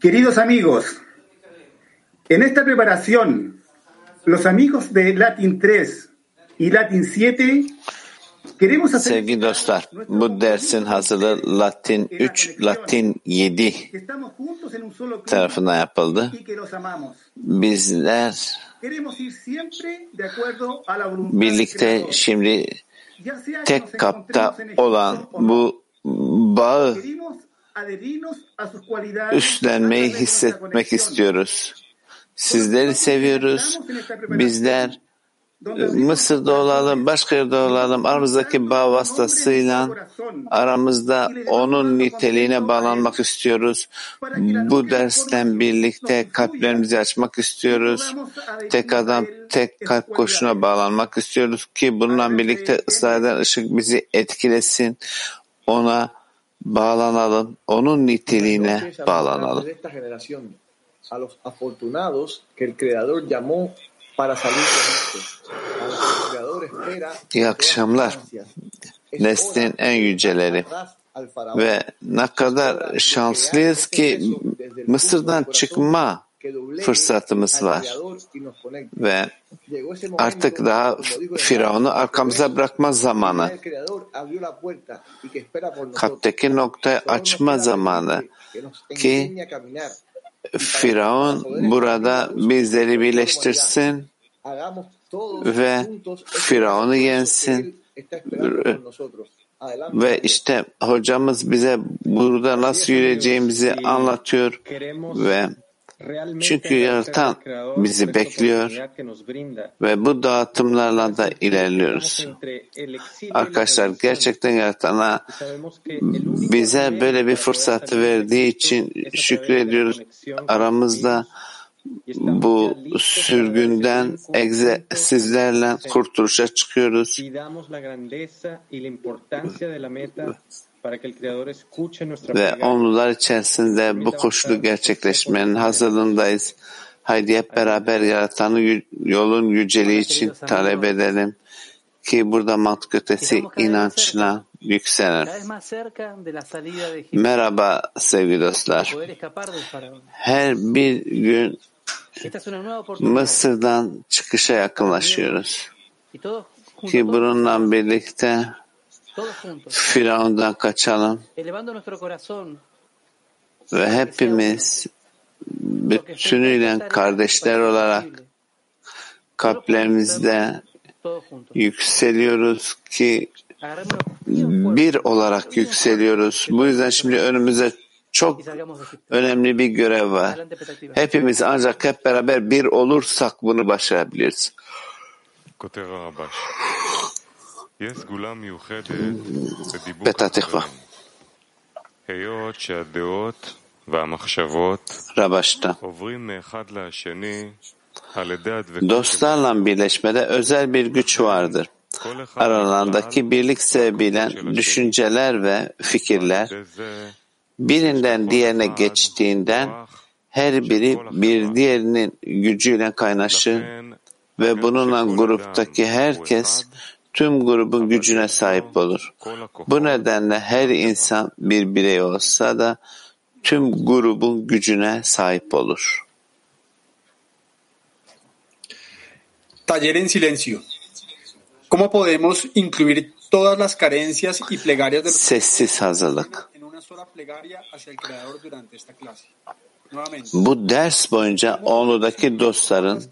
Queridos amigos, en esta preparación, los amigos de Latin 3 Sevgili dostlar, bu dersin hazırlığı Latin 3, Latin 7 que estamos juntos en un solo club tarafından yapıldı. Bizler birlikte şimdi tek kapta olan bu bağı üstlenmeyi hissetmek istiyoruz. Sizleri seviyoruz. Bizler Mısır'da olalım, başka yerde olalım. Aramızdaki bağ vasıtasıyla aramızda onun niteliğine bağlanmak istiyoruz. Bu dersten birlikte kalplerimizi açmak istiyoruz. Tek adam, tek kalp koşuna bağlanmak istiyoruz ki bununla birlikte ısrar ışık bizi etkilesin. Ona bağlanalım. Onun niteliğine bağlanalım. a los afortunados que el Creador llamó İyi akşamlar. Neslin en yüceleri. Ve ne kadar şanslıyız ki Mısır'dan çıkma fırsatımız var. Ve artık daha Firavun'u arkamıza bırakma zamanı. Kalpteki noktayı açma zamanı ki Firavun burada bizleri birleştirsin ve Firavun'u yensin. Ve işte hocamız bize burada nasıl yürüyeceğimizi anlatıyor ve çünkü yaratan bizi bekliyor ve bu dağıtımlarla da ilerliyoruz. Arkadaşlar gerçekten yaratana bize böyle bir fırsatı verdiği için şükrediyoruz. Aramızda bu sürgünden egzersizlerle kurtuluşa çıkıyoruz. Ve onlular içerisinde bu koşulu gerçekleşmenin hazırlığındayız. Haydi hep beraber yaratanı yolun yüceliği için talep edelim ki burada mantık ötesi inançla yükselelim. Merhaba sevgili dostlar. Her bir gün Mısır'dan çıkışa yakınlaşıyoruz. Ki bununla birlikte Firavun'dan kaçalım. Ve hepimiz bütünüyle kardeşler olarak kalplerimizde yükseliyoruz ki bir olarak yükseliyoruz. Bu yüzden şimdi önümüze çok önemli bir görev var. Hepimiz ancak hep beraber bir olursak bunu başarabiliriz. Petah Tikva. Dostlarla birleşmede özel bir güç vardır. Aralarındaki birlik sebebiyle düşünceler ve fikirler birinden diğerine geçtiğinden her biri bir diğerinin gücüyle kaynaşır ve bununla gruptaki herkes tüm grubun gücüne sahip olur. Bu nedenle her insan bir birey olsa da tüm grubun gücüne sahip olur. Taller en silencio. ¿Cómo podemos incluir todas las carencias y plegarias de los Sessiz hazırlık. Bu ders boyunca onudaki dostların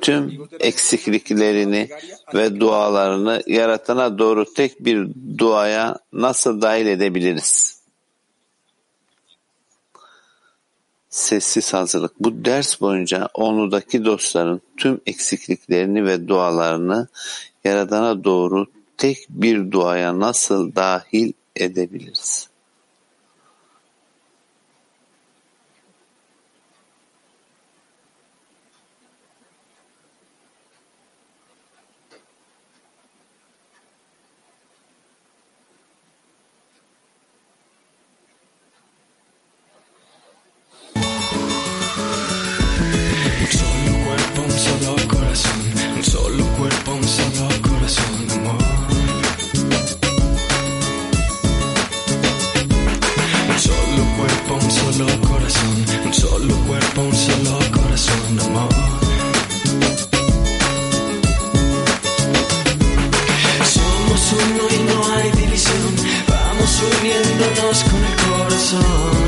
tüm eksikliklerini ve dualarını yaratana doğru tek bir duaya nasıl dahil edebiliriz? Sessiz hazırlık. Bu ders boyunca onudaki dostların tüm eksikliklerini ve dualarını yaradana doğru tek bir duaya nasıl dahil edebiliriz? Vamos uniéndonos con el corazón.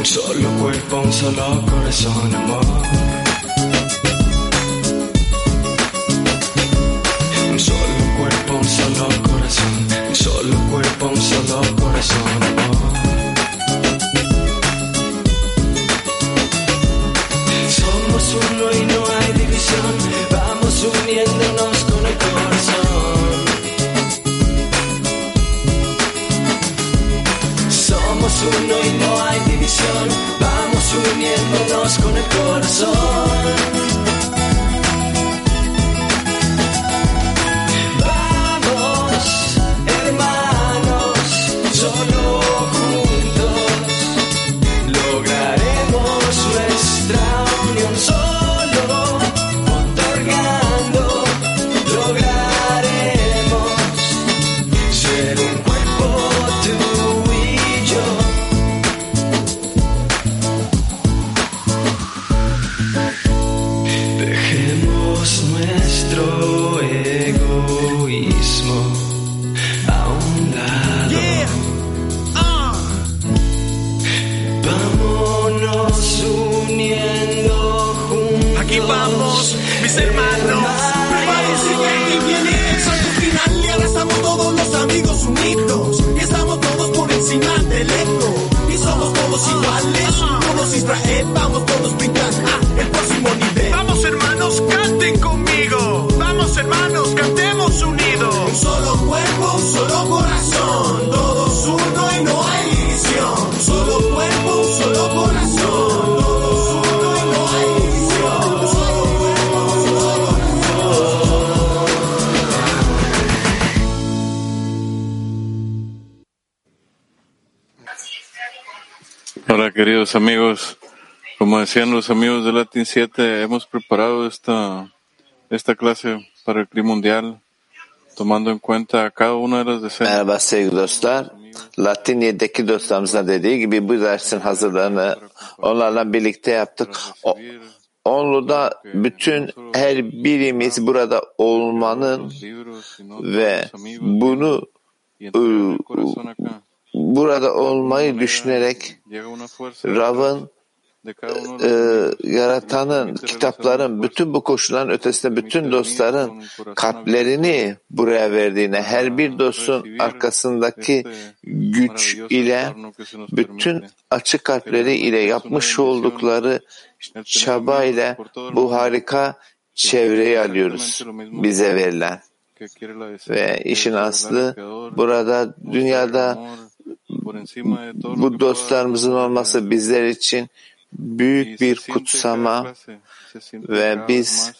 Un solo cuerpo, un solo corazón, amor. Hay división, vamos uniéndonos con el corazón. Egoísmo queridos amigos, como decían los amigos de Latin 7, hemos preparado esta, esta clase para el clima mundial, tomando en cuenta cada una de las decenas. Merhaba sevgili dostlar. Latin 7'deki dostlarımızın dediği gibi bu dersin hazırlığını onlarla birlikte yaptık. O, Onlu'da bütün her birimiz burada olmanın ve bunu ıı, burada olmayı düşünerek Rav'ın e, yaratanın, kitapların, bütün bu koşulların ötesinde bütün dostların kalplerini buraya verdiğine, her bir dostun arkasındaki güç ile, bütün açık kalpleri ile yapmış oldukları çaba ile bu harika çevreyi alıyoruz bize verilen. Ve işin aslı burada dünyada bu dostlarımızın olması bizler için büyük bir kutsama ve biz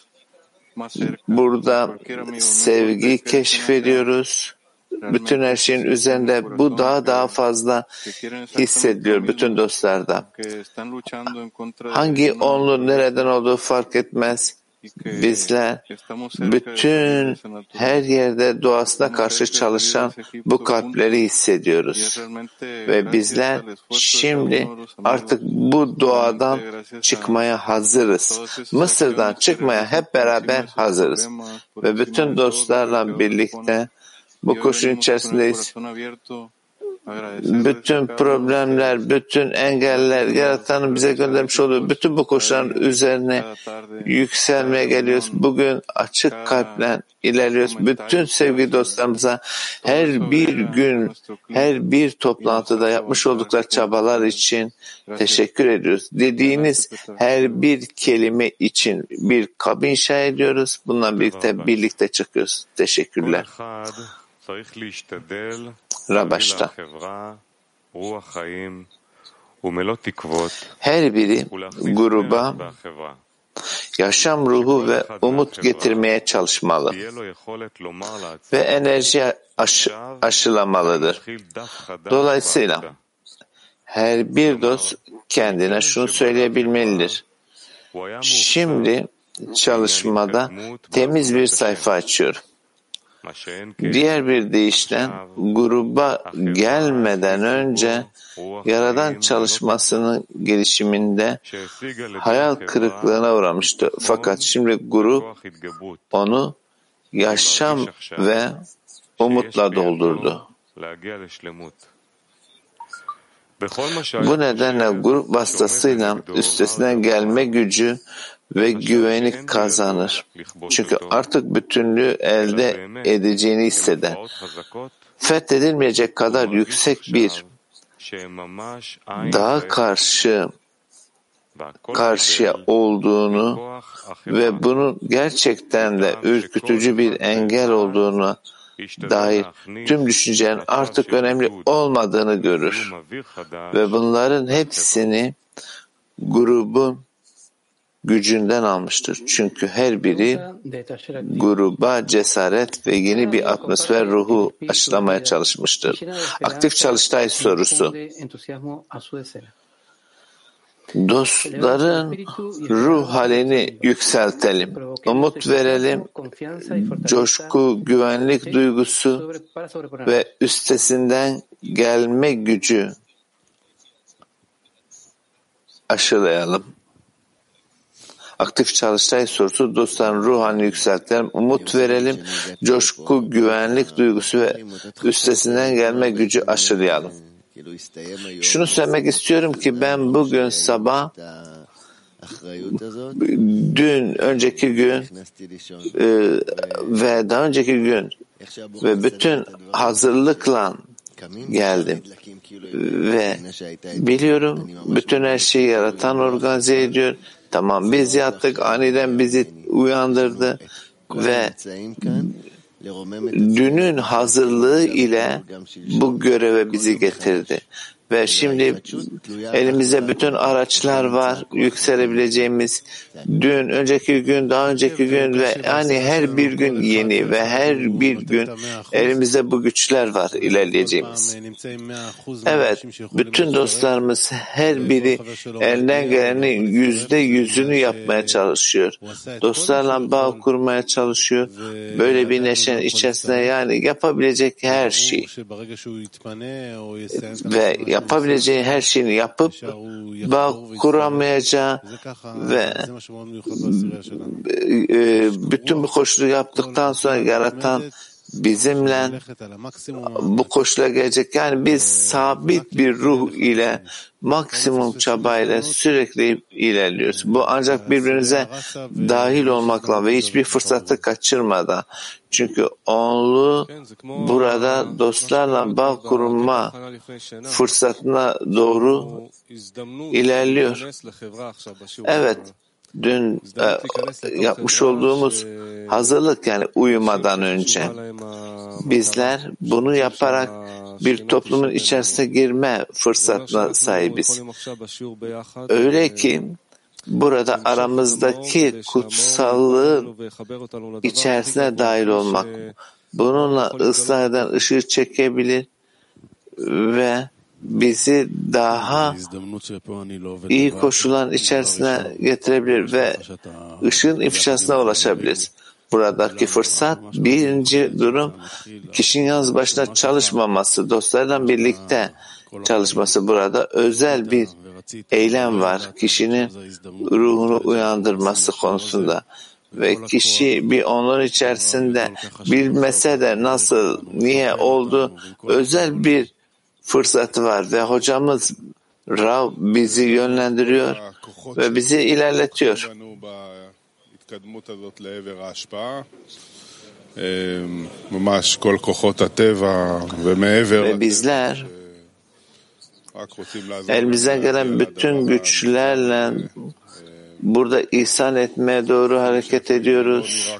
burada sevgi keşfediyoruz. Bütün her şeyin üzerinde bu daha daha fazla hissediliyor bütün dostlarda. Hangi onlu nereden olduğu fark etmez. Bizler bütün her yerde doğasına karşı çalışan bu kalpleri hissediyoruz. Ve bizler şimdi artık bu doğadan çıkmaya hazırız. Mısır'dan çıkmaya hep beraber hazırız. Ve bütün dostlarla birlikte bu koşun içerisindeyiz. Bütün problemler, bütün engeller, yaratanın bize göndermiş olduğu bütün bu koşulların üzerine yükselmeye geliyoruz. Bugün açık kalple ilerliyoruz. Bütün sevgili dostlarımıza her bir gün, her bir toplantıda yapmış oldukları çabalar için teşekkür ediyoruz. Dediğiniz her bir kelime için bir kabin inşa ediyoruz. Bununla birlikte birlikte çıkıyoruz. Teşekkürler. Rabaş'ta. Her biri gruba yaşam ruhu ve umut getirmeye çalışmalı ve enerji aşı, aşılamalıdır. Dolayısıyla her bir dost kendine şunu söyleyebilmelidir. Şimdi çalışmada temiz bir sayfa açıyorum. Diğer bir deyişle gruba gelmeden önce Yaradan çalışmasının gelişiminde hayal kırıklığına uğramıştı. Fakat şimdi grup onu yaşam ve umutla doldurdu. Bu nedenle grup vasıtasıyla üstesinden gelme gücü ve güveni kazanır. Çünkü artık bütünlüğü elde edeceğini hisseder. Fethedilmeyecek kadar yüksek bir daha karşı karşıya olduğunu ve bunun gerçekten de ürkütücü bir engel olduğunu dair tüm düşüncelerin artık önemli olmadığını görür. Ve bunların hepsini grubun gücünden almıştır. Çünkü her biri gruba cesaret ve yeni bir atmosfer ruhu aşılamaya çalışmıştır. Aktif çalıştay sorusu. Dostların ruh halini yükseltelim, umut verelim, coşku, güvenlik duygusu ve üstesinden gelme gücü aşılayalım. Aktif çalıştay sorusu dostların ruhanı yükseltelim, umut verelim, coşku, güvenlik duygusu ve üstesinden gelme gücü aşılayalım. Şunu söylemek istiyorum ki ben bugün sabah dün, önceki gün e, ve daha önceki gün ve bütün hazırlıkla geldim ve biliyorum bütün her şeyi yaratan organize ediyor. Tamam biz yattık aniden bizi uyandırdı ve dünün hazırlığı ile bu göreve bizi getirdi. Ve şimdi elimizde bütün araçlar var, yükselebileceğimiz dün, önceki gün, daha önceki gün ve yani her bir gün yeni ve her bir gün elimizde bu güçler var ilerleyeceğimiz. Evet, bütün dostlarımız her biri elinden gelenin yüzde yüzünü yapmaya çalışıyor. Dostlarla bağ kurmaya çalışıyor. Böyle bir neşenin içerisinde yani yapabilecek her şey ve yapabileceği her şeyini yapıp bağ kuramayacağı ve bütün bu koşulu yaptıktan sonra yaratan bizimle bu koşula gelecek. Yani biz sabit bir ruh ile maksimum çabayla sürekli ilerliyoruz. Bu ancak birbirinize dahil olmakla ve hiçbir fırsatı kaçırmadan. Çünkü onlu burada dostlarla bağ kurma fırsatına doğru ilerliyor. Evet, dün e, yapmış olduğumuz hazırlık yani uyumadan önce. Bizler bunu yaparak bir toplumun içerisine girme fırsatına sahibiz. Öyle ki burada aramızdaki kutsallığın içerisine dahil olmak, bununla ıslah eden ışığı çekebilir ve bizi daha iyi koşulların içerisine getirebilir ve ışığın ifşasına ulaşabiliriz. Buradaki fırsat birinci durum kişinin yalnız başına çalışmaması, dostlarla birlikte çalışması burada özel bir eylem var. Kişinin ruhunu uyandırması konusunda ve kişi bir onun içerisinde bilmese de nasıl, niye oldu özel bir fırsatı var ve hocamız Rav bizi yönlendiriyor ve bizi ilerletiyor. Ve bizler elimizden gelen bütün güçlerle burada ihsan etmeye doğru hareket ediyoruz.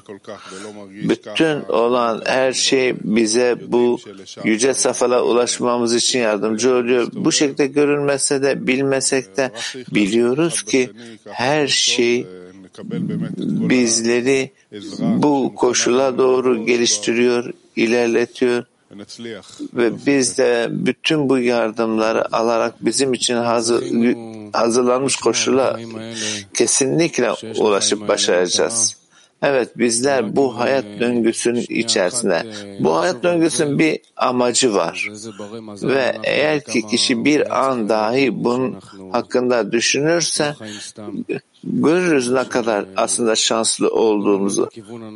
Bütün olan her şey bize bu yüce safhada ulaşmamız için yardımcı oluyor. Bu şekilde görülmese de bilmesek de biliyoruz ki her şey bizleri bu koşula doğru geliştiriyor, ilerletiyor ve biz de bütün bu yardımları alarak bizim için hazır, hazırlanmış koşula kesinlikle ulaşıp başaracağız. Evet bizler bu hayat döngüsünün içerisinde. Bu hayat döngüsünün bir amacı var. Ve eğer ki kişi bir an dahi bunun hakkında düşünürse görürüz ne kadar aslında şanslı olduğumuzu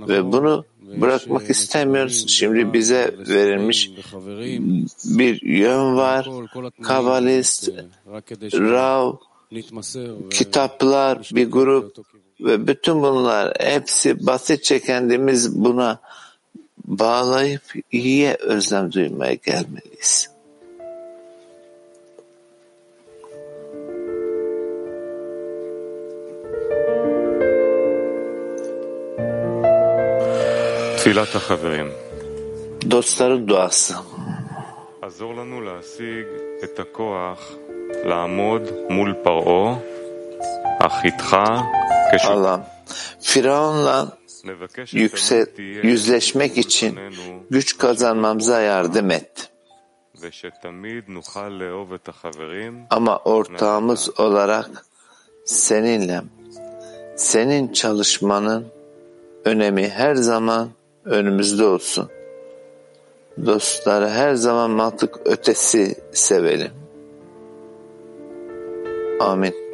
ve bunu bırakmak istemiyoruz. Şimdi bize verilmiş bir yön var. Kabalist, Rav, kitaplar, bir grup ve bütün bunlar hepsi basitçe kendimiz buna bağlayıp iyiye özlem duymaya gelmeliyiz. Dostların duası. Allah, Firavun'la yüksel, yüzleşmek için güç kazanmamıza yardım et. Ama ortağımız olarak seninle, senin çalışmanın önemi her zaman önümüzde olsun. Dostları her zaman mantık ötesi sevelim. Amin.